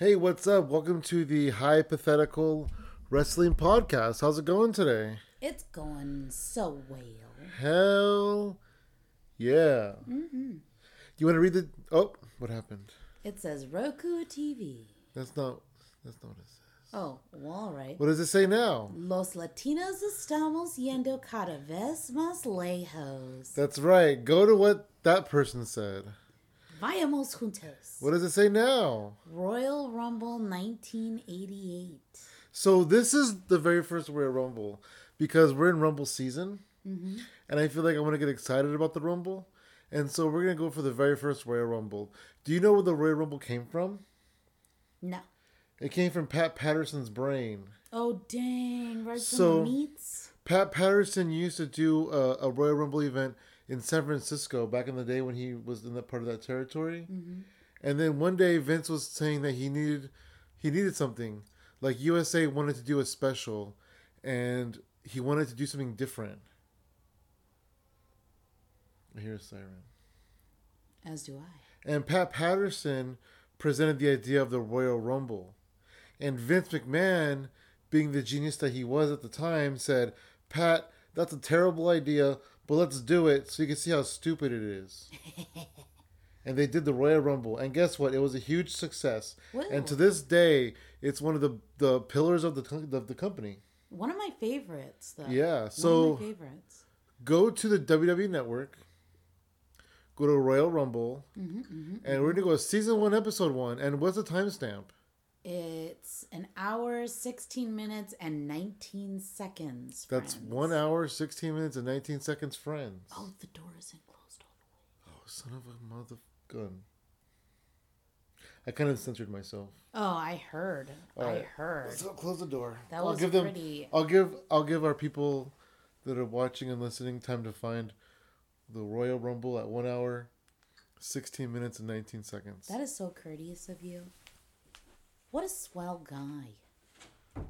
Hey, what's up? Welcome to the Hypothetical Wrestling Podcast. How's it going today? It's going so well. Hell yeah. Mm-hmm. You want to read the. Oh, what happened? It says Roku TV. That's not. That's not what it says. Oh, well, all right. What does it say now? Los latinos estamos yendo cada vez más lejos. That's right. Go to what that person said. Vayamos juntos. What does it say now? Royal Rumble 1988. So this is the very first Royal Rumble because we're in Rumble season, Mm-hmm. and I feel like I want to get excited about the Rumble, and so we're gonna go for the very first Royal Rumble. Do you know where the Royal Rumble came from? No. It came from Pat Patterson's brain. Oh, dang. Right So- some meats? Pat Patterson used to do a, a Royal Rumble event in San Francisco back in the day when he was in that part of that territory. Mm-hmm. And then one day Vince was saying that he needed he needed something. Like USA wanted to do a special and he wanted to do something different. I hear a siren. As do I. And Pat Patterson presented the idea of the Royal Rumble. And Vince McMahon, being the genius that he was at the time, said, Pat, that's a terrible idea, but let's do it so you can see how stupid it is. and they did the Royal Rumble. And guess what? It was a huge success. And to this day, it's one of the, the pillars of the, of the company. One of my favorites, though. Yeah, One so- of my favorites. Go to the WWE Network, go to Royal Rumble, Mm-hmm, and we're going to go season one, episode one. And what's the timestamp? It's an hour, 16 minutes, and 19 seconds. That's one hour, 16 minutes, and 19 seconds, friends. Oh, the door isn't closed all the way. Oh, son of a mother gun. I kind of censored myself. Oh, I heard. I heard. So close the door. That I'll was give them. pretty. I'll give. I'll give our people that are watching and listening time to find the Royal Rumble at one hour, 16 minutes, and 19 seconds. That is so courteous of you. What a swell guy.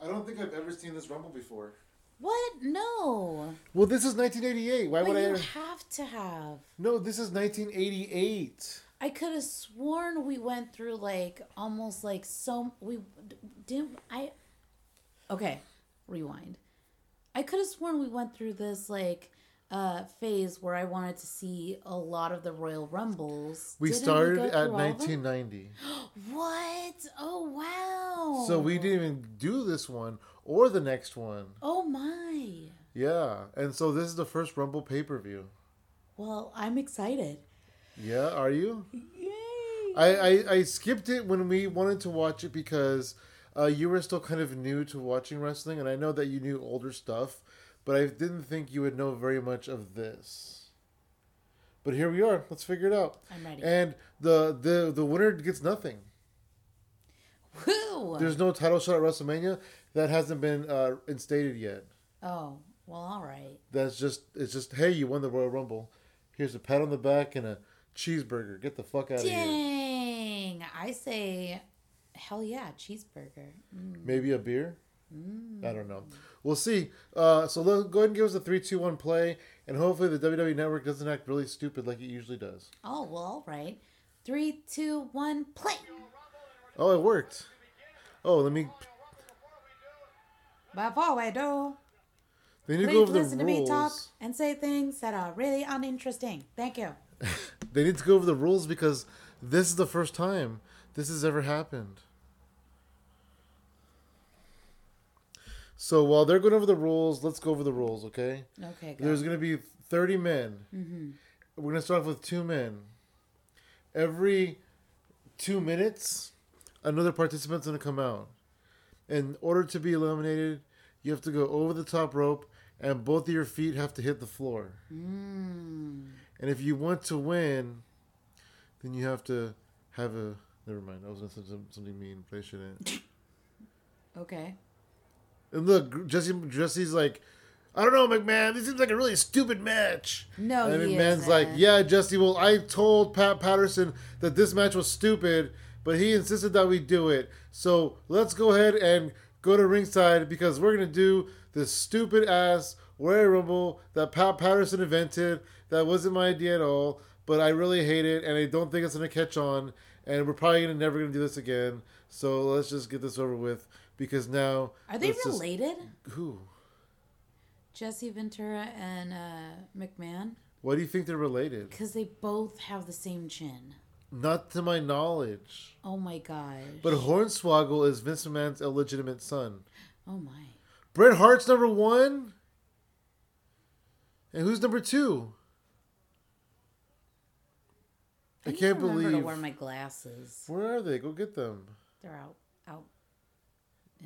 I don't think I've ever seen this Rumble before. What? No. Well, this is 1988. Why But would you I? have to have. No, this is 1988. I could have sworn we went through like almost like so. We didn't. I. Okay, rewind. I could have sworn we went through this like uh phase where I wanted to see a lot of the Royal Rumbles. We Didn't started go at through all of them? 1990. What? Oh wow. So we didn't even do this one or the next one. Oh my. Yeah, and so this is the first Rumble pay per view. Well, I'm excited. Yeah, are you? Yay. I, I I skipped it when we wanted to watch it because uh, you were still kind of new to watching wrestling, and I know that you knew older stuff, but I didn't think you would know very much of this. But here we are. Let's figure it out. I'm ready. And the the the winner gets nothing. Woo! There's no title shot at WrestleMania that hasn't been uh, instated yet. oh, well, all right. That's just it's just hey, you won the Royal Rumble. Here's a pat on the back and a cheeseburger. Get the fuck out of here. Dang. I say, hell yeah, cheeseburger. Mm. Maybe a beer. I don't know. We'll see. Uh, so go ahead and give us a three, two, one play, and hopefully the WWE Network doesn't act really stupid like it usually does. Oh, well, all right. Three, two, one, play. Oh, it worked. Oh, let me. Before we do, They need to go over the listen to me talk and say things that are really uninteresting. Thank you. They need to go over the rules because this is the first time this has ever happened. So while they're going over the rules, let's go over the rules, okay? Okay, go. There's going to be 30 men. Mm-hmm. We're going to start off with two men. Every two minutes, another participant's going to come out. In order to be eliminated, you have to go over the top rope, and both of your feet have to hit the floor. Mm. And if you want to win, then you have to have a. Never mind. I was going to say something mean, but I shouldn't. Okay. And look, Jesse. Jesse's like, I don't know, McMahon. This seems like a really stupid match. No, and he McMahon's isn't. like, Yeah, Jesse. Well, I told Pat Patterson that this match was stupid, but he insisted that we do it. So let's go ahead and go to ringside because we're gonna do this stupid ass Royal Rumble that Pat Patterson invented. That wasn't my idea at all, but I really hate it, and I don't think it's gonna catch on. and we're probably gonna never gonna do this again. So let's just get this over with because now Are they just- related? who? Jesse Ventura and uh, McMahon? Why do you think they're related? Because they both have the same chin. Not to my knowledge. Oh my god! But Hornswoggle is Vince McMahon's illegitimate son. oh my. Bret Hart's number one. And who's number two? I, need can't believe. to wear my glasses. Where are they? Go get them. They're out. Out.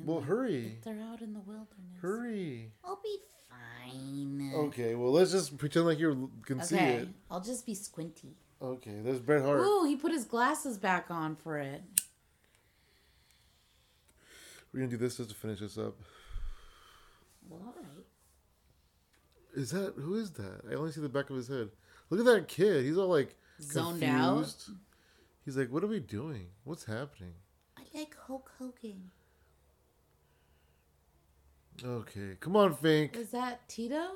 Well, the- hurry. They're out in the wilderness. Hurry. I'll be fine. Okay, well, let's just pretend like you can see Okay. it. I'll just be squinty. Okay, there's Bret Hart. Ooh, he put his glasses back on for it. We're going to do this just to finish this up. Well, all right. Is that, who is that? I only see the back of his head. Look at that kid. He's all like Zoned out. He's like, what are we doing? What's happening? I like Hulk Hogan. Okay, come on, Fink. Is that Tito?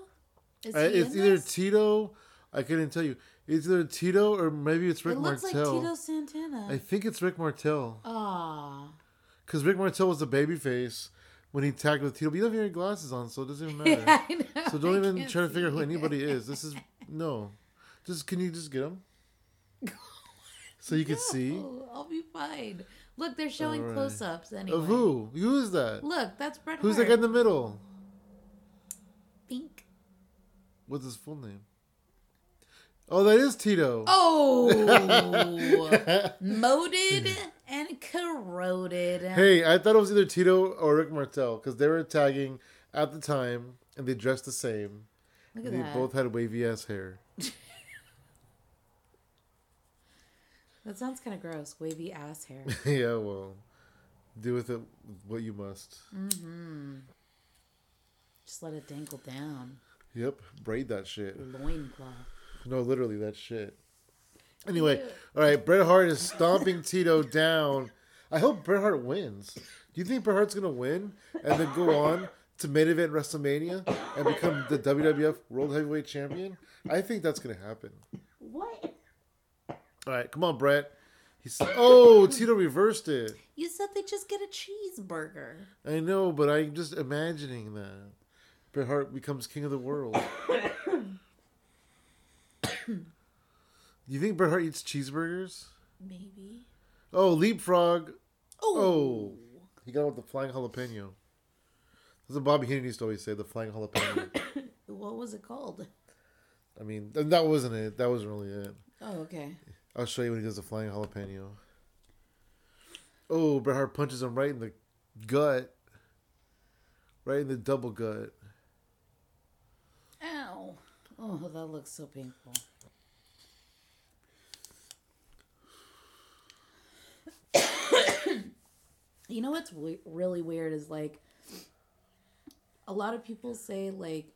Is Uh, he it's either this? Tito. I couldn't tell you. It's either Tito or maybe it's Rick It looks Martel. like Tito Santana. I think it's Rick Martel Ah. because Rick Martel was the babyface when he tagged with Tito. But you don't have any glasses on, so it doesn't even matter. Yeah, I know. So don't I even try to figure out who anybody is. This is no. Just can you just get them so you can see I'll be fine. Look, they're showing right. close-ups anyway. of who? Who is that? Look, that's Bret Who's Hart. that guy in the middle? Pink. What's his full name? Oh, that is Tito. Oh, molded and corroded. Hey, I thought it was either Tito or Rick Martel because they were tagging at the time and they dressed the same. Look at They that. They both had wavy ass hair. That sounds kind of gross. Wavy ass hair. yeah, well, do with it what you must. Mm-hmm. Just let it dangle down. Yep, braid that shit. Loincloth. No, literally that shit. Anyway, all right, Bret Hart is stomping Tito down. I hope Bret Hart wins. Do you think Bret Hart's gonna win and then go on to main event WrestleMania and become the WWF World Heavyweight Champion? I think that's gonna happen. All right, come on, Bret. He's oh Tito reversed it. You said they just get a cheeseburger. I know, but I'm just imagining that Bret Hart becomes king of the world. you think Bret Hart eats cheeseburgers? Maybe. Oh, leapfrog. Oh. Oh, he got with the flying jalapeno. That's what Bobby Heenan used to always say, the flying jalapeno. What was it called? I mean, that wasn't it. That wasn't really it. Oh, okay. I'll show you when he does the flying jalapeno. Oh, Bret Hart punches him right in the gut. Right in the double gut. Ow. Oh, that looks so painful. you know what's really weird is like a lot of people say like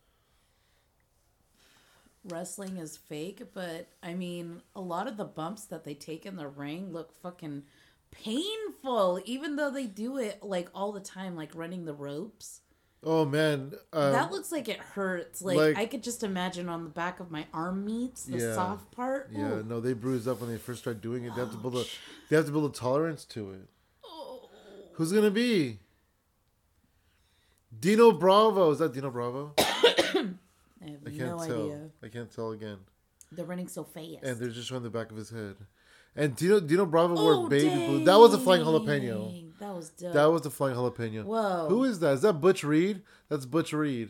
wrestling is fake, but I mean, a lot of the bumps that they take in the ring look fucking painful, even though they do it like all the time, like running the ropes. Oh man, um, that looks like it hurts. Like, like- I could just imagine on the back of my arm meats, the Yeah. soft part. yeah, no, they bruise up when they first start doing it. They have to build a, they have to build a tolerance to it. Oh. Who's gonna be? Dino Bravo. Is that Dino Bravo? I have I can't no tell. idea. I can't tell again. They're running so fast. And they're just showing the back of his head. And Dino Dino Bravo oh, wore baby blue. That was a flying jalapeno. dang. That was dope. That was the flying jalapeno. Whoa. Who is that? Is that Butch Reed? That's Butch Reed.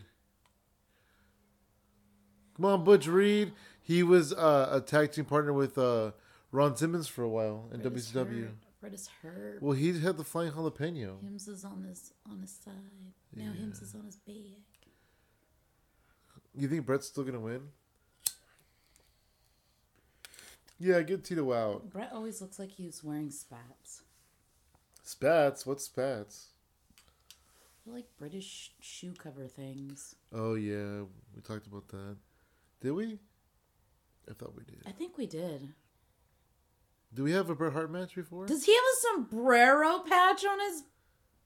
Come on, Butch Reed. He was uh, a tag team partner with uh, Ron Simmons for a while in is WCW. hurt. Is hurt. Well, he had the flying jalapeno. Hims is on his on his side. Now Hims is on his back. You think Bret's still gonna win? Yeah, get Tito out. Bret always looks like he's wearing spats. Spats. What's spats? They're like British shoe cover things. Oh yeah, we talked about that. Did we? I thought we did. I think we did. Do we have a Bret Hart match before? Does he have a sombrero patch on his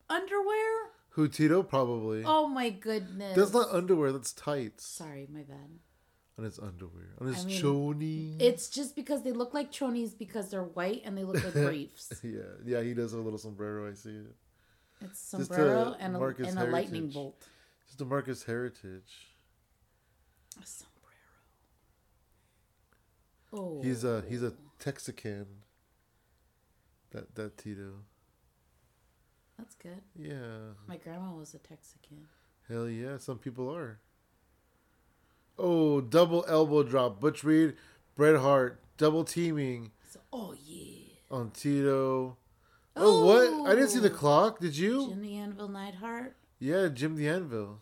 underwear? Who Tito? Probably. Oh my goodness. That's not underwear. That's tights. Sorry, my bad. on his underwear, on his I mean, choni. It's just because they look like chonies because they're white and they look like briefs. yeah, yeah, he does have a little sombrero. I see it. It's sombrero a and a, Marcus and a lightning bolt. Just a Marcus heritage. A sombrero. Oh, He's a he's a oh. Texican. That that Tito. That's good. Yeah. My grandma was a Texican. Hell yeah, some people are. Oh, double elbow drop. Butch Reed, Bret Hart, double teaming So, oh yeah. on Tito. Oh, what? I didn't see the Oh. clock. Did you? Jim the Anvil Neidhart. Yeah, Jim the Anvil.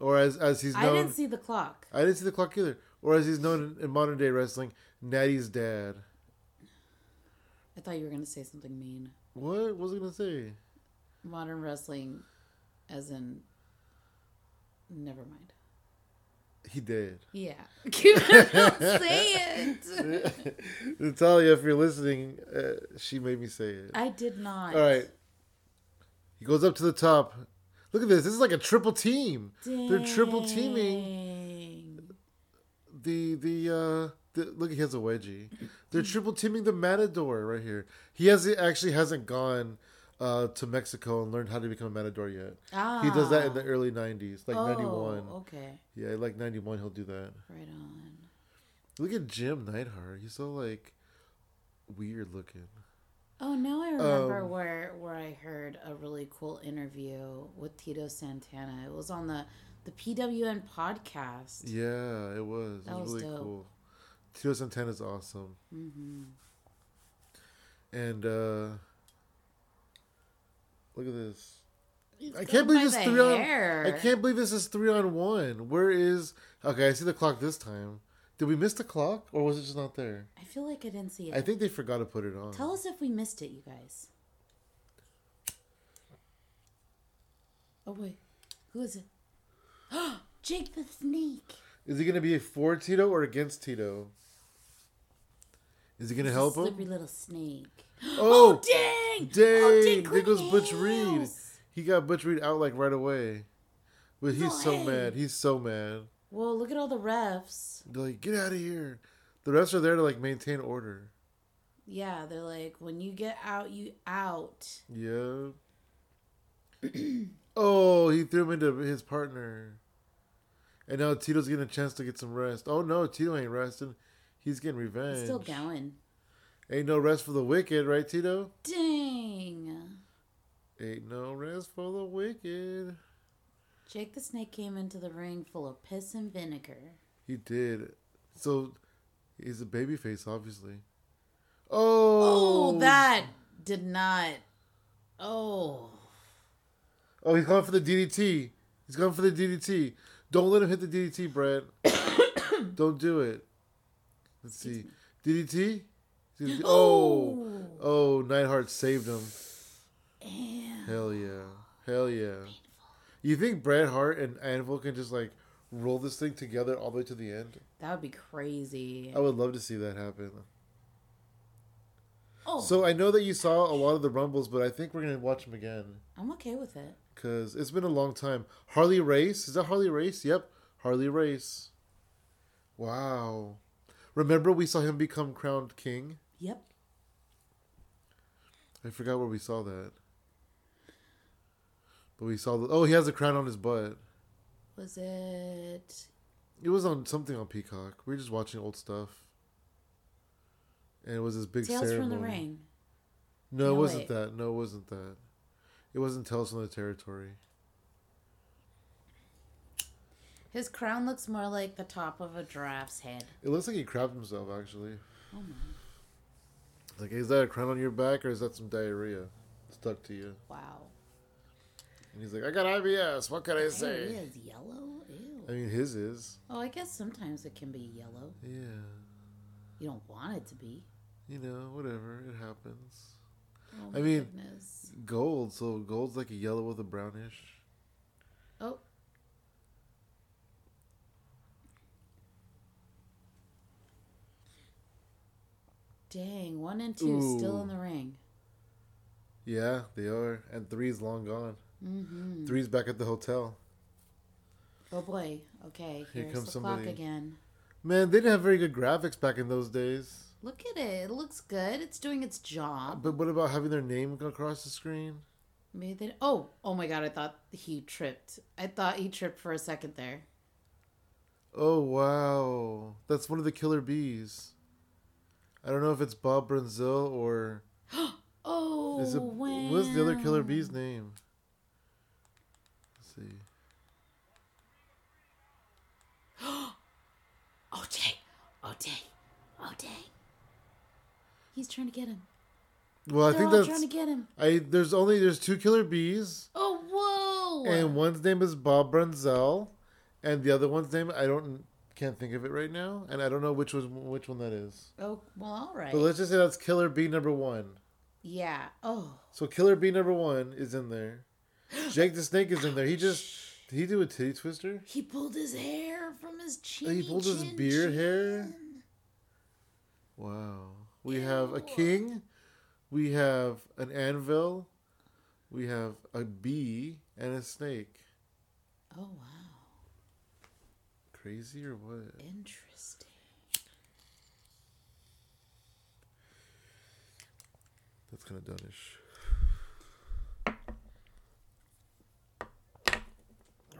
Or as as he's I known. didn't see the clock. I didn't see the clock either. Or as he's known in, in modern day wrestling, Natty's dad. I thought you were gonna say something mean. What was I gonna say? Modern wrestling, as in. Never mind. He did. Yeah. Say it. Natalya, if you're listening, uh, she made me say it. I did not. All right. He goes up to the top. Look at this. This is like a triple team. They're triple teaming the the uh the, look he has a wedgie. They're triple teaming the Matador right here. He has actually hasn't gone uh to Mexico and learned how to become a Matador yet. Ah. He does that in the early 90s, like oh, 91. Okay. Yeah, like 91 he'll do that. Right on. Look at Jim Neidhart. He's so like weird looking. Oh, now I remember Um, where where I heard a really cool interview with Tito Santana. It was on the the PWN podcast. Yeah, it was. It was, was really dope. cool. Tito is awesome. hmm And uh look at this. I can't believe this three hair. on. I can't believe this is three on one. Where is? Okay, I see the clock this time. Did we miss the clock, or was it just not there? I feel like I didn't see it. I think they forgot to put it on. Tell us if we missed it, you guys. Oh wait, who is it? Jake the Snake. Is he going to be for Tito or against Tito? Is he going to help Slippery him? little snake. Oh, oh, oh, dang! dang! Oh, dang, there goes Butch Reed. He got Butch Reed out like right away. But he's No so mad. He's so mad. Well, look at all the refs. They're like, get out of here. The refs are there to like maintain order. Yeah, they're like, when you get out, you out. Yeah. oh, he threw him into his partner. And now Tito's getting a chance to get some rest. Oh no, Tito ain't resting. He's getting revenge. He's still going. Ain't no rest for the wicked, right, Tito? Dang. Ain't no rest for the wicked. Jake the Snake came into the ring full of piss and vinegar. He did. So he's a babyface, obviously. Oh, Oh, that did not. Oh. Oh, he's going for the DDT. He's going for the DDT. Don't let him hit the DDT, Bret. Don't do it. Let's see. DDT? DDT? Oh. Oh, Neidhart saved him. And Hell yeah. Hell yeah. You think Bret Hart and Anvil can just like roll this thing together all the way to the end? that would be crazy. I would love to see that happen. Oh, So I know that you saw a lot of the Rumbles, but I think we're going to watch them again. I'm okay with it. Because it's been a long time. Harley Race? Is that Harley Race? Yep. Harley Race. Wow. Remember we saw him become crowned king? Yep. I forgot where we saw that. But we saw the. Oh, he has a crown on his butt. Was it? It was on something on Peacock. We were just watching old stuff. And it was this big Tales ceremony. from the Ring. No, it wasn't wait. that. No, it wasn't that. It wasn't Tales from the Territory. His crown looks more like the top of a giraffe's head. It looks like he crapped himself, actually. Oh my. Like, is that a crown on your back or is that some diarrhea stuck to you? Wow. And he's like, I got IBS. What can I say? it is yellow? Ew. I mean, his is. Oh, I guess sometimes it can be yellow. Yeah. You don't want it to be. You know, whatever. It happens. Oh I mean- goodness. Gold. So gold's like a yellow with a brownish. Oh. Dang, one and two still in the ring. Yeah, they are. And three's long gone. Mm-hmm. Three's back at the hotel. Oh boy. Okay. Here Here's comes the somebody. clock again. Man, they didn't have very good graphics back in those days. Look at it. It looks good. It's doing its job. But what about having their name go across the screen? Maybe they. Oh, oh my god! I thought he tripped. I thought he tripped for a second there. Oh wow, that's one of the killer bees. I don't know if it's Bob Brunzell or Oh, is it wow. what's the other killer bee's name? Let's see. Oh dang! Oh dang! Oh dang! He's trying to get him. Well, I They're think all that's trying to get him. I. There's only there's two killer bees, Oh whoa! and one's name is Bob Brunzell, and the other one's name I don't can't think of it right now, and I don't know which was which one that is. oh well, all right. But let's just say that's killer bee number one. yeah. Oh. So killer bee number one is in there. Jake the Snake is in there. He just did he do a titty twister? He pulled his hair from his chin. Oh, he pulled his beard hair? Wow. We have a king. We have an anvil. We have a bee and a snake. Oh wow! Crazy or what? Interesting. That's kind of dunnish.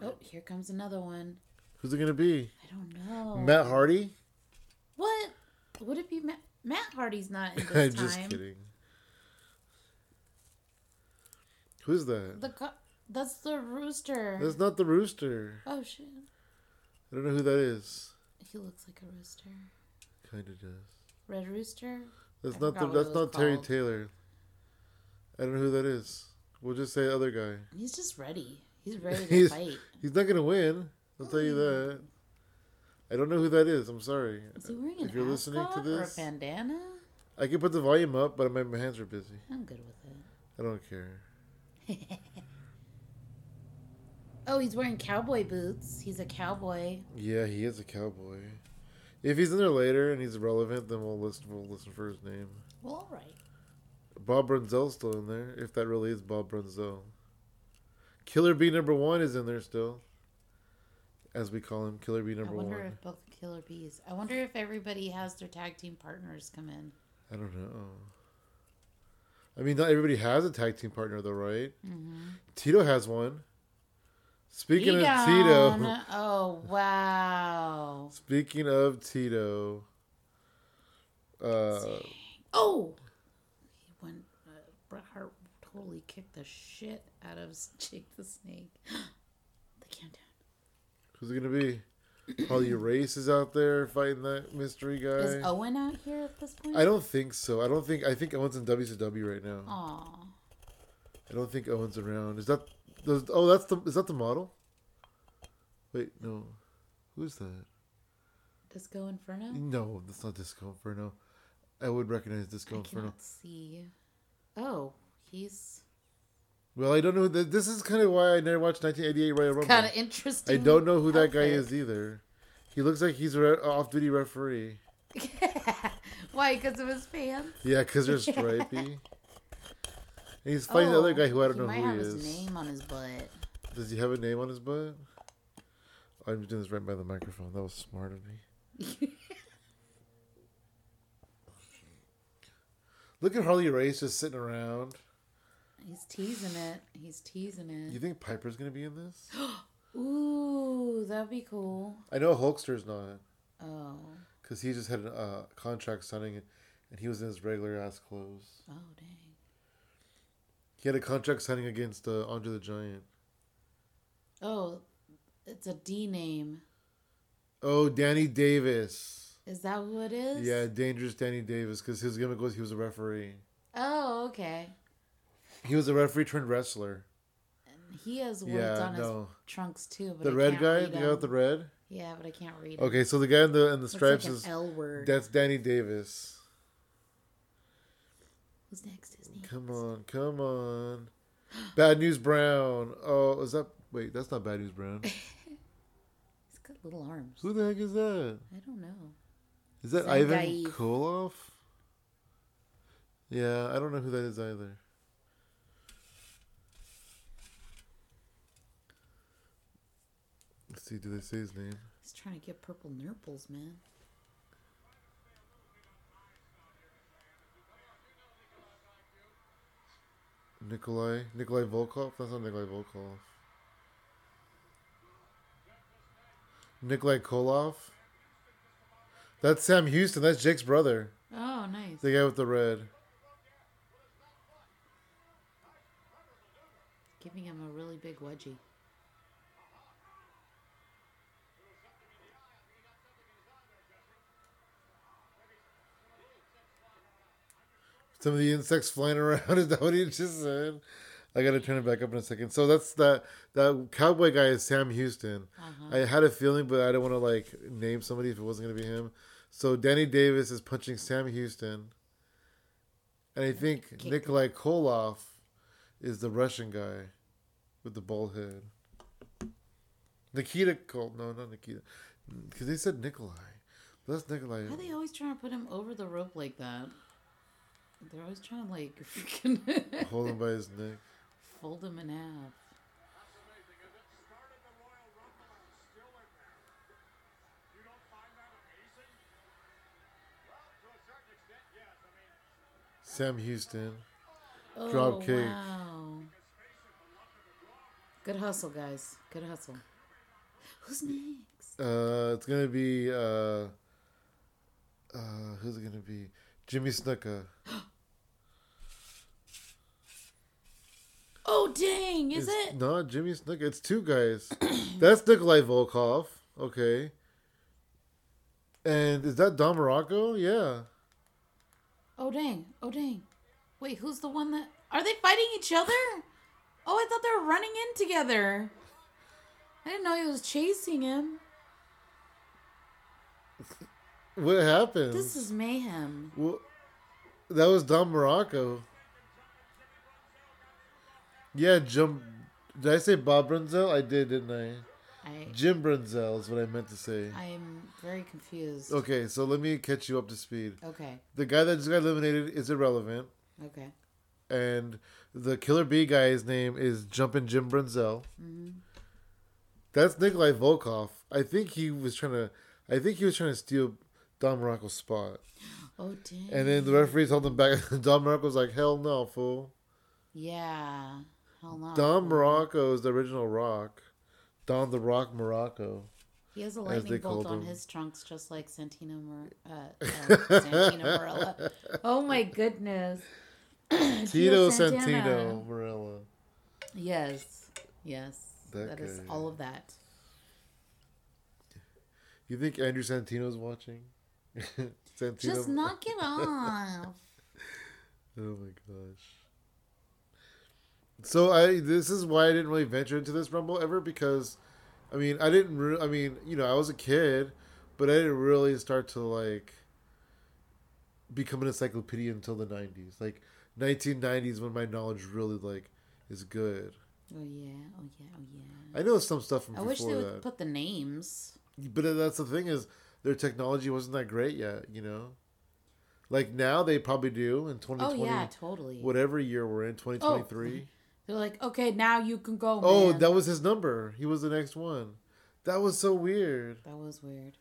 Oh, here comes another one. Who's it gonna be? I don't know. Matt Hardy? What? Would it be Matt? Matt Hardy's not in I'm this just time. kidding. Who's that? The co- that's the rooster. That's not the rooster. Oh shit! I don't know who that is. He looks like a rooster. Kind of does. Red rooster. That's I not the, that's not Terry called. Taylor. I don't know who that is. We'll just say other guy. He's just ready. He's ready to He's- fight. He's not gonna win. I'll tell you that. I don't know who that is. I'm sorry. Is he wearing an If you're listening to ascot or a this- bandana? I can put the volume up, but my, my hands are busy. I'm good with it. I don't care. Oh, he's wearing cowboy boots. He's a cowboy. Yeah, he is a cowboy. If he's in there later and he's relevant, then we'll listen. We'll listen for his name. Well, all right. Bob Brunzell's still in there. If that really is Bob Brunzell. Killer Bee number one is in there still. As we call him, Killer Bee number I wonder one. if both killer bees. I wonder if everybody has their tag team partners come in. I don't know. I mean, not everybody has a tag team partner, though, right? Mm-hmm. Tito has one. Speaking of Tito, Oh wow. speaking of Tito, uh, Oh. He went. Uh, Bret Hart totally kicked the shit out of Jake the Snake. the countdown. who's it gonna be? Harley Race is out there fighting that mystery guy. Is. Owen out here at this point? I don't think so. I don't think. I think Owen's in WCW right now. Aw. I don't think Owen's around. Is that? Does, oh, that's the. Is that the model? Wait, no. Who's that? Disco Inferno? No, that's not Disco Inferno. I would recognize Disco I Inferno. see. Oh, he's Well, I don't know. th- This is kind of why I never watched 1988 Royal Rumble. kind of interesting. I don't know who that guy is either. He looks like he's an off-duty referee. Why? Because of his pants? Yeah, because they're stripy. and he's fighting the other guy who I don't Oh, he know might who have he his is. name on his butt. Does he have a name on his butt? I'm doing this right by the microphone. That was smart of me. Look at Harley Race just sitting around. He's teasing it. He's teasing it. You think Piper's gonna be in this? Ooh, that'd be cool. I know Hulkster's not, Oh, because he just had a uh, contract signing, and he was in his regular ass clothes. oh, dang. He had a contract signing against uh, Andre the Giant. Oh, it's a D name. Oh, Danny Davis. Is that who it is? Yeah, dangerous Danny Davis, because his gimmick was he was a referee. Oh, okay. He was a referee turned wrestler. And he has words Yeah, on his trunks too. But The I red guy, the guy with the red. Yeah, but I can't read. Okay, so the guy in the in the stripes like is L word. that's Danny Davis. Who's next? Who's next? Come on, come on. Bad News Brown. Oh, is that? Wait, that's not Bad News Brown. He's got little arms. Who the heck is that? I don't know. Is that Ivan Koloff? Yeah, I don't know who that is either. See. Do they say his name? He's trying to get purple nurples, man. Nikolai. Nikolai Volkov. That's not Nikolai Volkov. Nikolai Koloff. That's Sam Houston. That's Jake's brother. Oh, nice. The guy with the red. Giving him a really big wedgie. Some of the insects flying around. Is that what he just said? I gotta turn it back up in a second. So that's that that cowboy guy is Sam Houston. Uh-huh. I had a feeling, but I don't want to like name somebody if it wasn't gonna be him. So Danny Davis is punching Sam Houston, and I think Kicked Nikolai Koloff is the Russian guy with the bald head. Nikita Kol no, not Nikita, because they said Nikolai. That's Nikolai. Why are they always trying to put him over the rope like that? They're always trying to like freaking Hold him by his neck. fold him in half. Sam Houston. Oh, Drop kick. Wow. Good hustle, guys. Good hustle. Who's next? Uh, it's gonna be uh, uh, who's it gonna be? Jimmy Snuka. Oh dang! Is It's it? not Jimmy Snuka? It's two guys. That's Nikolai Volkov. Okay. And is that Don Muraco? Yeah. Oh dang! Oh dang! Wait, who's the one that? Are they fighting each other? Oh, I thought they were running in together. I didn't know he was chasing him. What happened? This is mayhem. Well, that was Don Muraco. Yeah, Jim. Did I say Bob Brunzell? I did, didn't I? I Jim Brunzell is what I meant to say. I am very confused. Okay, so let me catch you up to speed. Okay. The guy that just got eliminated is irrelevant, Okay. and the Killer Bee guy's name is Jumpin' Jim Brunzell. Mm-hmm. That's Nikolai Volkov. I think he was trying to. I think he was trying to steal Don Muraco's spot, Oh dang. and then the referees held him back. Don Muraco's like, "Hell no, fool." Yeah. Hell no. Don Muraco is the original Rock. Don the Rock Muraco. He has a lightning bolt on him. his trunks, just like Santino, uh, uh, Santino Marella. Oh my goodness. Tito Santana. Santino Marella. Yes. Yes. That that is all of that. You think Andrew Santino's watching? Just knock it off. Oh my gosh. So I this is why I didn't really venture into this rumble ever because I mean I didn't re- I mean you know I was a kid but I didn't really start to like become an encyclopedia until the 90s like 1990s when my knowledge really like is good Oh yeah. Oh yeah. Oh yeah. I know some stuff from I wish they would that put the names. but that's the thing is their technology wasn't that great yet you know like now they probably do in Oh 2020 yeah, totally. whatever year we're in 2023 They're like, okay, now you can go. Oh, man." that was his number. He was the next one. That was so weird. that was weird.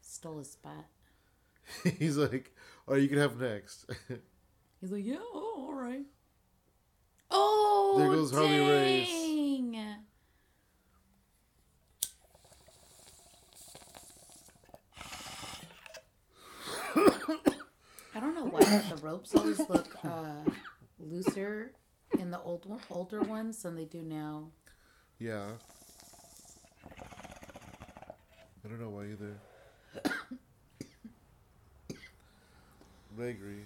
Stole his spot. He's like, "Oh, you can have next." He's like, yeah, oh, all right. Oh, There goes Harley Race. I don't know why the ropes always look uh, looser in the old one, older ones than they do now. yeah. I don't know why either. I agree.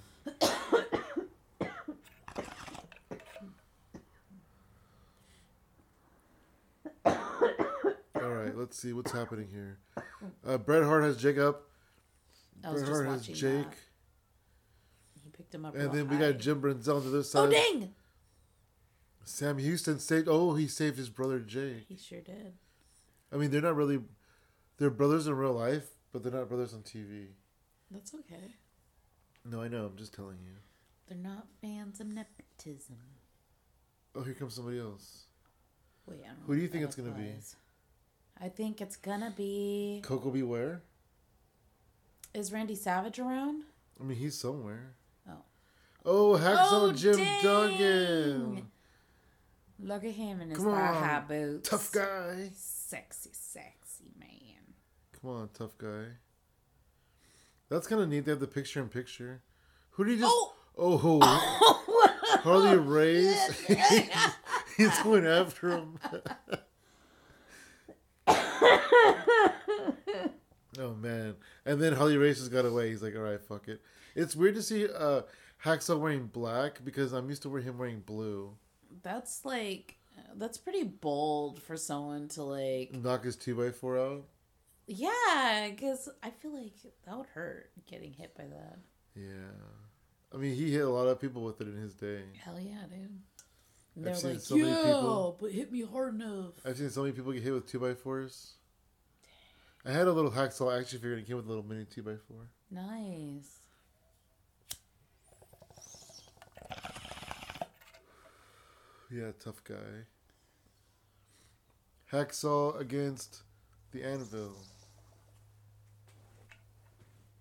All right, let's see what's happening here. Uh, Bret Hart has Jake up. I was Bret just Hart has watching Jake, that. Him up. and then we high. got Jim Brunzell on the other oh, side. Oh dang! Sam Houston saved. Oh, he saved his brother Jake. He sure did. I mean, they're not really. They're brothers in real life, but they're not brothers on TV. That's okay. No, I know. I'm just telling you. They're not fans of nepotism. Oh, here comes somebody else. Wait, I don't know Who do you think it's gonna be? I think it's gonna be. Koko B. Ware. Is Randy Savage around? I mean, he's somewhere. Oh. Oh, Hacksaw Oh, Jim dang. Duggan. Look at him in his Come on, high boots. Tough guy. Sexy, sexy man. Come on, tough guy. That's kind of neat. They have the picture in picture. Who did he just? Oh! Oh, Harley Race. He's going after him. oh man! And then Harley Race just got away. He's like, "All right, fuck it." It's weird to see uh, Hacksaw wearing black because I'm used to wear him wearing blue. That's like that's pretty bold for someone to like. Knock his two by four out. Yeah, because I feel like that would hurt getting hit by that. Yeah, I mean, he hit a lot of people with it in his day. Hell yeah, dude. And I've they're seen like, so many yeah, people- but hit me hard enough. I've seen so many people get hit with two by fours. I had a little hacksaw action figure and it came with a little mini two by four. Nice. Yeah, tough guy. Hacksaw against the anvil.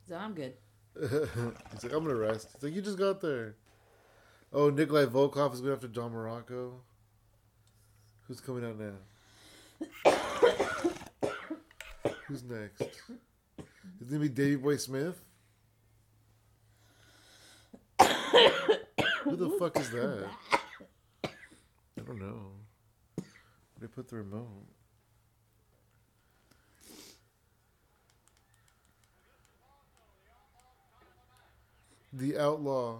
So I'm good. He's like, I'm gonna rest. He's like, you just got there. Oh, Nikolai Volkov is going after Don Muraco. Who's coming out now? Who's next? Is it gonna be Davy Boy Smith? Who the fuck is that? I don't know. They put the remote? The Outlaw.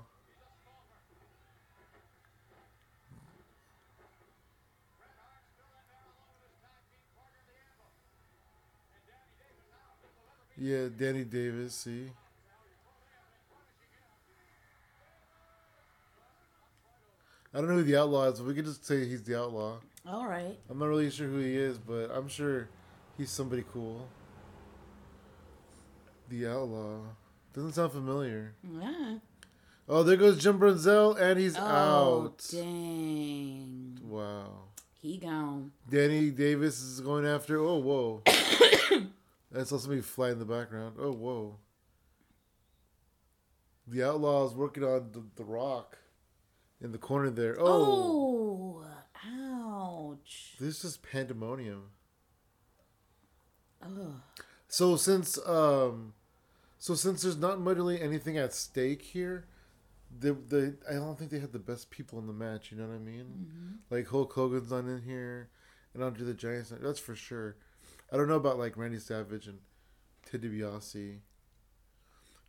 Yeah, Danny Davis, see? I don't know who the outlaw is, but we could just say he's the outlaw. All right. I'm not really sure who he is, but I'm sure he's somebody cool. The outlaw. Doesn't sound familiar. Yeah. Oh, there goes Jim Brunzell, and he's Oh, out. dang. Wow. He gone. Danny Davis is going after. Oh, whoa. I saw somebody fly in the background. Oh, whoa. The outlaw is working on the, the rock in the corner there. Oh, Oh, ouch. this is pandemonium. Ugh. So since um, so since there's not really anything at stake here, the the I don't think they had the best people in the match. You know what I mean? Like Hulk Hogan's not in here, and Andre the Giant's. Not, that's for sure. I don't know about like Randy Savage and Ted DiBiase.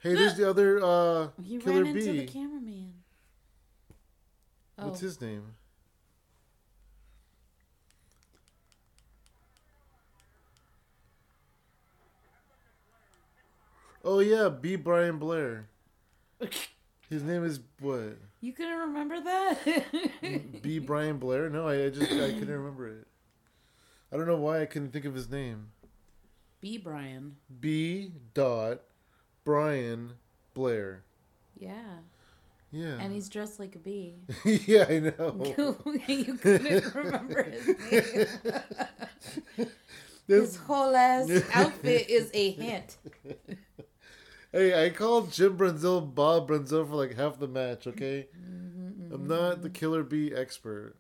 Hey, there's the other uh, He Killer ran into B. the cameraman. Oh, What's his name? Oh yeah, B. Brian Blair. His name is what? you couldn't remember that? B. Brian Blair? No, I, I just I couldn't remember it. I don't know why I couldn't think of his name. B. Brian. B. Dot Brian Blair. Yeah. Yeah. And he's dressed like a bee. yeah, I know. you couldn't remember his name. This- His whole ass outfit is a hint. Hey, I called Jim Brunzell Bob Brunzell for like half the match, okay? Mm-hmm, I'm mm-hmm, not the mm-hmm. Killer Bee expert.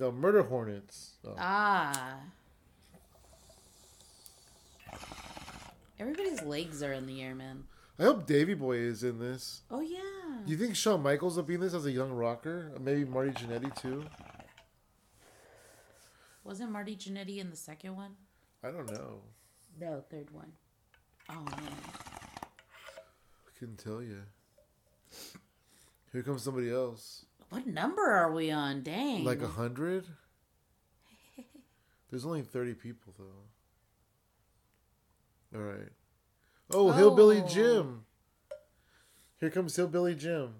No, Murder Hornets. Oh. Ah. Everybody's legs are in the air, man. I hope Davy Boy is in this. Oh yeah. Do you think Shawn Michaels will be in this as a young rocker? Maybe Marty Jannetty too? Wasn't Marty Jannetty in the second one? I don't know. No, third one. Oh man. I couldn't tell you. Here comes somebody else. What number are we on? Dang. Like a hundred? There's only 30 people though. Alright. Oh, Hillbilly Oh. Jim. Here comes Hillbilly Jim.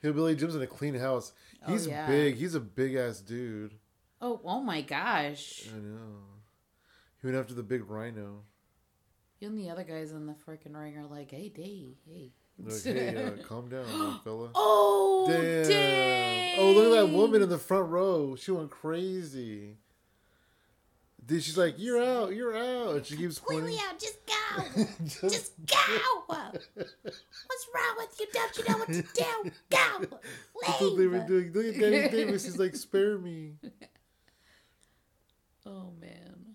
Hillbilly Jim's in a clean house. Oh, He's yeah. big. He's a big ass dude. Oh, oh my gosh. I know. He went after the big rhino. You and the other guys in the freaking ring are like, hey, Dave, hey. Like, hey, uh, calm down, fella. Oh, Damn. dang. Oh, look at that woman in the front row. She went crazy. Then she's like, "You're out, you're out," and she keeps Completely pointing. out. Just go. Just- Just go. What's wrong with you? Don't you know what to do? Go. That's what they were Leave. doing. Look at Danny Davis. He's like, "Spare me." Oh man.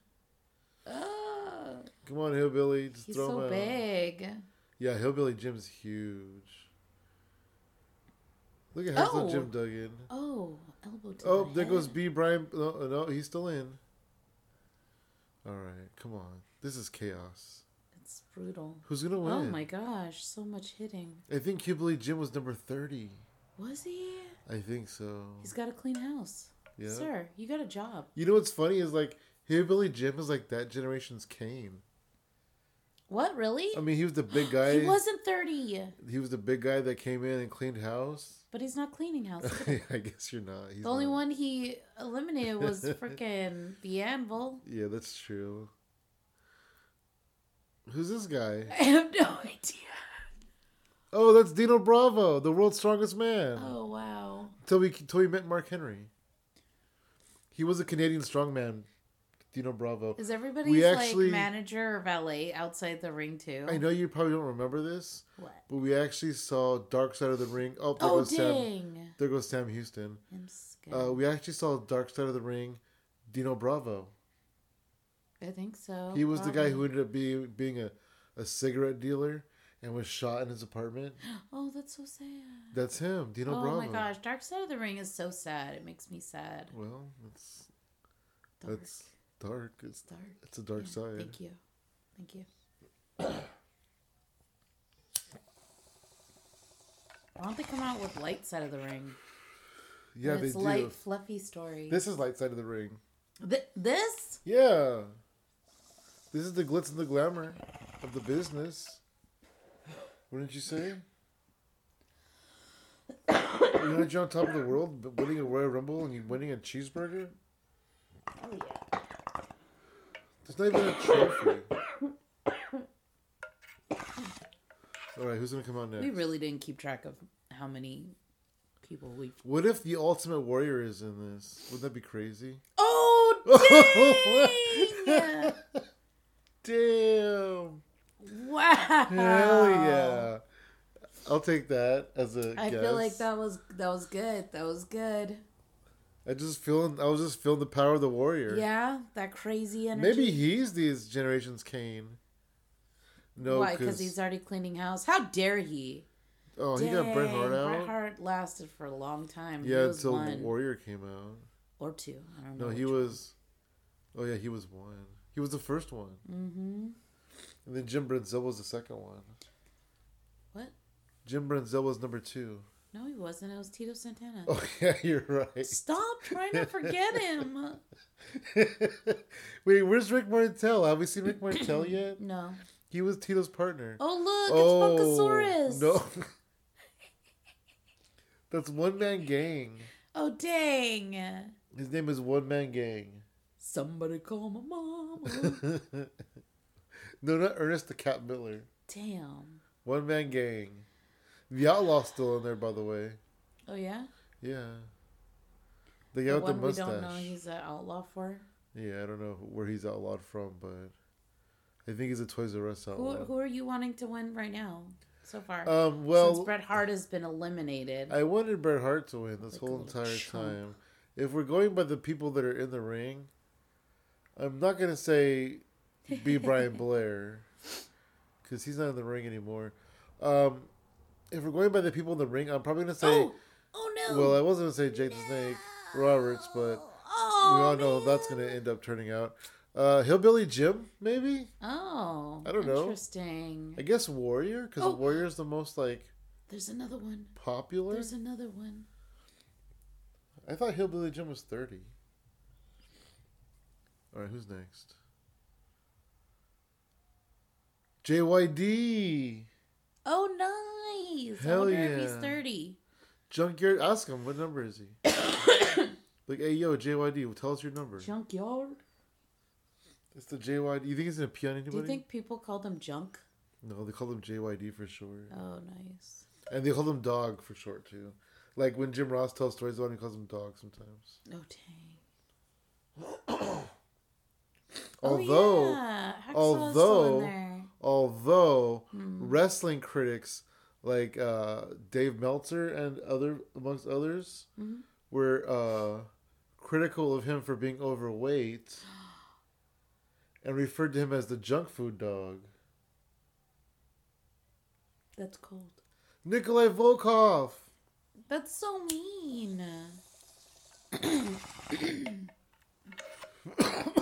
Ah, Come on, hillbilly, just he's throw so him out. big. Yeah, hillbilly Jim's huge. Look at how Oh. Jim dug in. Oh, elbow to Oh, the there goes. B. Brian. No, no, he's still in. All right, come on. This is chaos. It's brutal. Who's gonna oh win? Oh my gosh, so much hitting. I think Hillbilly Jim was number thirty. Was he? I think so. He's got a clean house. Yeah. Sir, you got a job. You know what's funny is like Hillbilly Jim is like that generation's Kane. What, really? I mean, he was the big guy. he wasn't 30, He was the big guy that came in and cleaned house. But he's not cleaning house. I guess you're not. He's the only not. one he eliminated was freaking the anvil. Yeah, that's true. Who's this guy? I have no idea. Oh, that's Dino Bravo, the world's strongest man. Oh, wow. Till we till we met Mark Henry. He was a Canadian strongman, Dino Bravo. Is everybody's actually- like manager or valet outside the ring too? I know you probably don't remember this, What? but we actually saw Dark Side of the Ring. Oh, there Oh, goes Sam. There goes Sam Houston. I'm scared. Uh, we actually saw Dark Side of the Ring, Dino Bravo. I think so. He was the guy who ended up being being a, a cigarette dealer and was shot in his apartment. Oh, that's so sad. That's him, Dino oh Bravo. Oh my gosh, Dark Side of the Ring is so sad. It makes me sad. Well, it's that's dark. It's dark. it's a dark Yeah, side. Thank you. Thank you. Why don't they come out with Light Side of the Ring? Yeah, And they it's do. light, fluffy story. This is light side of the ring. Th- this? Yeah. This is the glitz and the glamour of the business. Wouldn't you say? you know you're on top of the world, winning a Royal Rumble and you're winning a cheeseburger? Oh yeah. There's not even a trophy. Alright, who's gonna come out next? We really didn't keep track of how many people we. What if the Ultimate Warrior is in this? Wouldn't that be crazy? Oh dang! Damn! wow. Hell yeah! I'll take that as a I guess. feel like that was that was good. That was good. I just feeling. I was just feeling the power of the warrior. Yeah, that crazy energy. Maybe he's these generations Kane. No, Why? because he's already cleaning house. How dare he? oh, he got Bret Dang, Hart out. Bret Hart lasted for a long time. yeah, was until one Warrior came out. or two. I don't know. No, he which one. was. Oh yeah, he was one. He was the first one, Mm-hmm. and then Jim Brunzell was the second one. What? Jim Brunzell was number two. No, he wasn't. It was Tito Santana. Oh yeah, you're right. Stop trying to forget him. Wait, where's Rick Martel? Have we seen Rick Martel yet? No. He was Tito's partner. Oh look, it's oh, Funkasaurus. no. That's one man gang. Oh dang. His name is One Man Gang. Somebody call my mama. no, not Ernest the Cat Miller. Damn. One Man Gang. The Outlaw's still in there, by the way. Oh yeah. Yeah. The guy The with the one we don't know he's an outlaw for. Yeah, I don't know where he's outlawed from, but I think he's a Toys R Us Who, outlaw. who are you wanting to win right now? So far, Um, well, since Bret Hart has been eliminated. I wanted Bret Hart to win this Like whole entire chump. time. If we're going by the people that are in the ring, I'm not gonna say be Brian Blair because he's not in the ring anymore. Um, if we're going by the people in the ring, I'm probably gonna say. oh, oh no. Well, I wasn't gonna say Jake the Snake Roberts, but oh, we all know that's gonna end up turning out. Uh, Hillbilly Jim, maybe. Oh, I don't know. Interesting. I guess Warrior, because Oh. Warrior's the most like There's another one. popular. There's another one. I thought Hillbilly Jim was thirty. All right, who's next? JYD, Oh, nice. Hell I wonder if he's yeah. 30. Junkyard. Ask him what number is he. like, hey, yo, JYD, tell us your number. Junkyard. It's the JYD. You think he's gonna pee on anybody? Do you think people call them junk? No, they call them JYD for short, Oh, nice. and they call them Dog for short too. Like when Jim Ross tells stories about him, he calls him Dog sometimes. Oh, dang. Oh, although, oh, yeah. Hacksaw's still in although-. Although Hmm. wrestling critics like uh, Dave Meltzer and other amongst others Mhm. were uh, critical of him for being overweight and referred to him as the junk food dog. That's cold. Nikolai Volkov. That's so mean.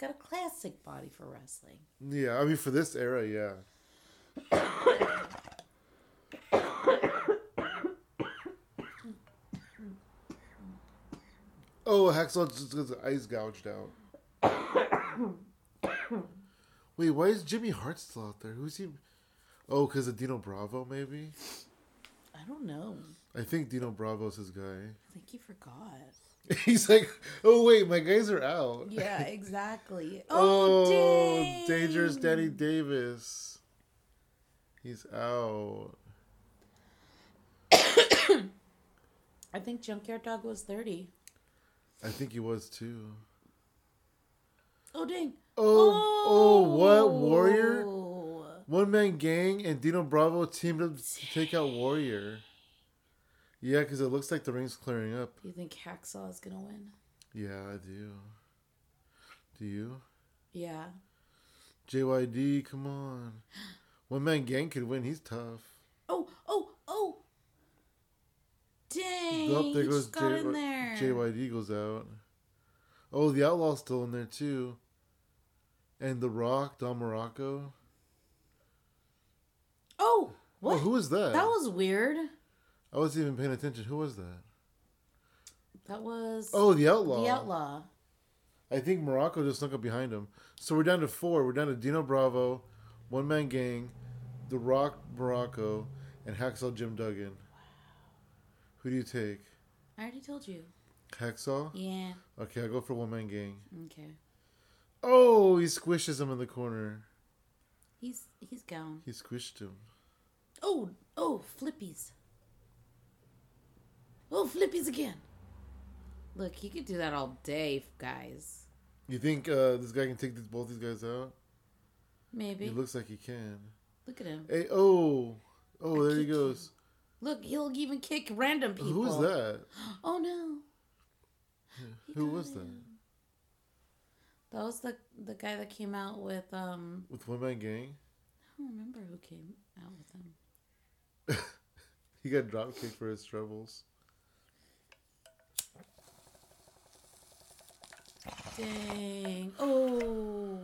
got a classic body for wrestling. Yeah, I mean for this era, yeah. oh, Hacksaw just gets his eyes gouged out. Wait, why is Jimmy Hart still out there? Who's he? Oh, because of Dino Bravo, maybe? I don't know. I think Dino Bravo's his guy. I think he forgot. He's like, oh, wait, my guys are out. Yeah, exactly. Oh, Oh, dang. dangerous Danny Davis. He's out. I think Junkyard Dog was 30. I think he was too. Oh, dang. Oh, oh, what Warrior? Oh. One man gang and Dino Bravo teamed up to take out Warrior. Yeah, because it looks like the ring's clearing up. You think Hacksaw is going to win? Yeah, I do. Do you? Yeah. JYD, come on. One man gang could win. He's tough. Oh, oh, oh. Dang. Oh, there goes got J- in there. JYD goes out. Oh, the Outlaw's still in there too. And The Rock, Don Muraco. Oh, what? Oh, who is that? that was weird. I wasn't even paying attention. Who was that? That was Oh, the Outlaw. the outlaw. I think Muraco just snuck up behind him. So we're down to four. We're down to Dino Bravo, One Man Gang, The Rock Muraco, and Hacksaw Jim Duggan. Wow. Who do you take? I already told you. Hacksaw? Yeah. Okay, I'll go for One Man Gang. Okay. Oh, he squishes him in the corner. He's he's gone. He squished him. Oh, oh, flippies. Oh, flippies again. Look, he could do that all day, guys. You think uh, this guy can take these, both these guys out? Maybe. He looks like he can. Look at him. Hey, oh, oh, I there he kick goes. Look, he'll even kick random people. Who is that? Oh no. He Who was that? him. That was the the guy that came out with um With One Man Gang? I don't remember who came out with him. He got drop kicked for his troubles. Dang. Oh.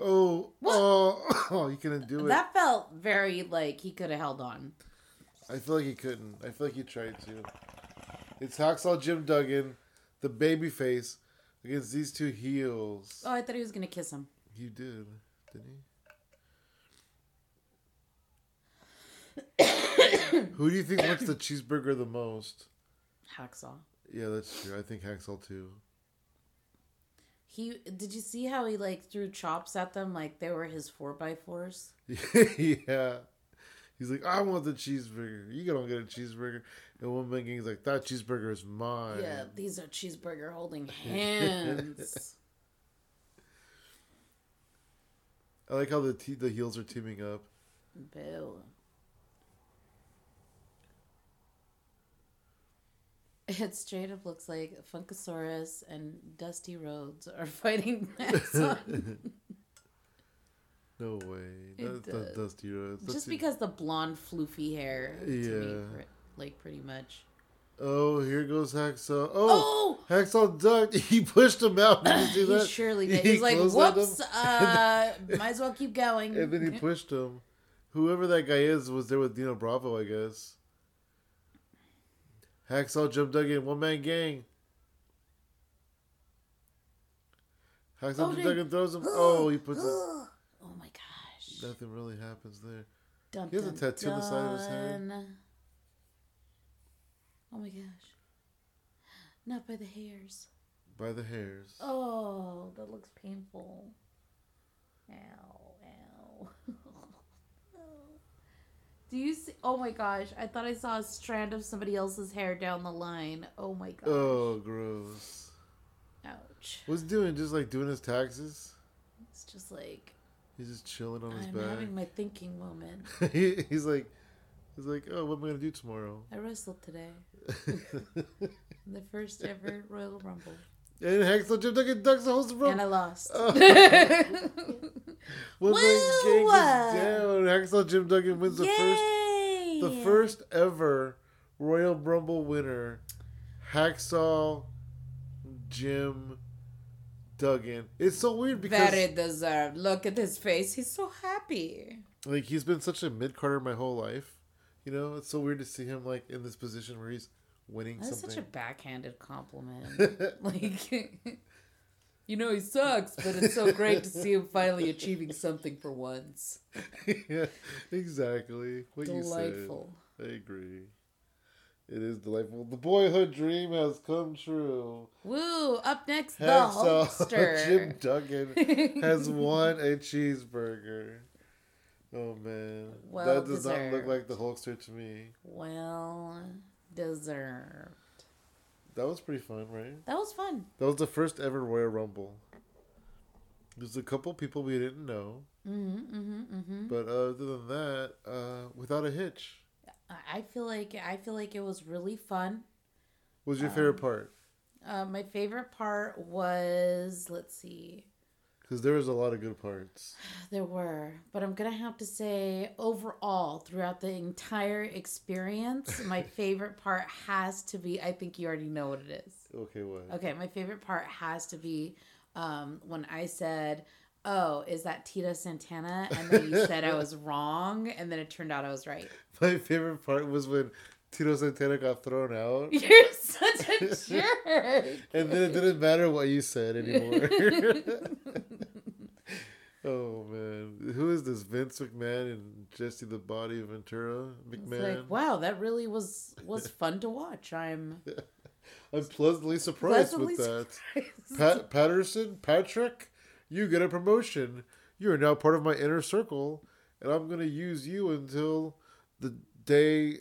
Oh, oh, oh, he couldn't do it. That felt very like he could have held on. I feel like he couldn't. I feel like he tried to. It's Hacksaw Jim Duggan, the baby face, against these two heels. Oh, I thought he was gonna kiss him. You did, didn't he? Who do you think wants the cheeseburger the most? Hacksaw. Yeah, that's true. I think Hacksaw too. He did you see how he like threw chops at them like they were his four by fours? yeah. He's like, I want the cheeseburger. You don't get a cheeseburger. And one man gang's like, that cheeseburger is mine. Yeah, these are cheeseburger holding hands. I like how the te- the heels are teaming up. Boo. It straight up looks like Funkasaurus and Dusty Rhodes are fighting Hacksaw. No way. It That's does. Dusty Rhodes. Just Dusty- because the blonde floofy hair to me, Yeah. like pretty much. Oh, here goes Hacksaw. Oh, Oh, Hacksaw ducked. He pushed him out. Did you see he surely did. He He's like, closed at him. whoops, uh, might as well keep going. And then he pushed him. Whoever that guy is was there with Dino Bravo, I guess. Hacksaw Jim Duggan, one man gang. Hacksaw Oh, Jim. Duggan throws him. Oh, he puts oh my gosh. Nothing really happens there. Dun, He has a dun, tattoo on the side of his head. Oh my gosh. Not by the hairs. By the hairs. Oh, that looks painful. Ow, ow. Do you see? Oh my gosh! I thought I saw a strand of somebody else's hair down the line. Oh my gosh! Oh, gross. Ouch! What's doing? Just like doing his taxes? It's just like He's just chilling on his I'm back. having my thinking moment. he, he's like, he's like, oh, what am I gonna do tomorrow? I wrestled today. The first ever Royal Rumble, and Hacksaw Jim Duggan ducks the host of and I lost. Oh. When the Woo! game goes down, Hacksaw Jim Duggan wins the first, Yay! the first ever Royal Rumble winner. Hacksaw Jim Duggan. It's so weird because Very deserved. Look at his face. He's so happy. like he's been such a mid carder my whole life. You know, it's so weird to see him like in this position where he's winning That's such a backhanded compliment. like, you know, he sucks, but it's so great to see him finally achieving something for once. yeah, exactly. What Delightful. you said. I agree. It is delightful. The boyhood dream has come true. Woo! Up next, the Hacksaw Jim Hulkster. Duggan has won a cheeseburger. Oh man, Well that does not look like the Hulkster to me. well deserved. That was pretty fun, right? That was fun. That was the first ever Royal Rumble. There's a couple people we didn't know, hmm hmm hmm but other than that, uh, without a hitch. I feel like I feel like it was really fun. What was your Um, favorite part? Uh, my favorite part was let's see. Because there was a lot of good parts. There were, but I'm gonna have to say overall throughout the entire experience, my favorite part has to be. I think you already know what it is. Okay, what? Okay, my favorite part has to be um, when I said, "Oh, is that Tito Santana?" and then you said I was wrong, and then it turned out I was right. My favorite part was when Tito Santana got thrown out, You're such a jerk. and then it didn't matter what you said anymore. oh man, who is this Vince McMahon and Jesse the Body of Ventura It's McMahon? like, wow, that really was was fun to watch. I'm I'm pleasantly surprised pleasantly with that. surprised. Pat Patterson, Patrick, you get a promotion. You are now part of my inner circle, and I'm gonna use you until the day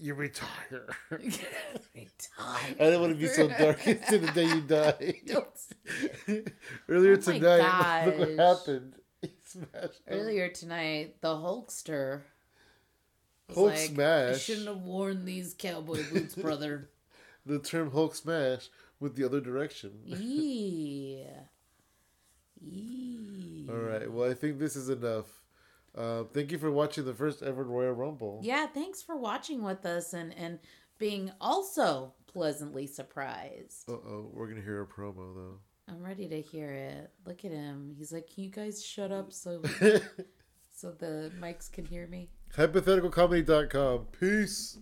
you retire. I don't want to be so dark until the day you die. Don't- Earlier Oh my tonight, look what happened. He smashed him. Earlier tonight, the Hulkster. Hulk like, I shouldn't have worn these cowboy boots, brother. The term Hulk smash with the other direction. yeah. Yeah. All right. Well, I think this is enough. Uh, thank you for watching the first ever Royal Rumble. Yeah, thanks for watching with us and and being also pleasantly surprised. Uh oh, we're gonna hear a promo though. I'm ready to hear it. Look at him. He's like, "Can you guys shut up so so the mics can hear me?" Hypotheticalcomedy.com. Peace.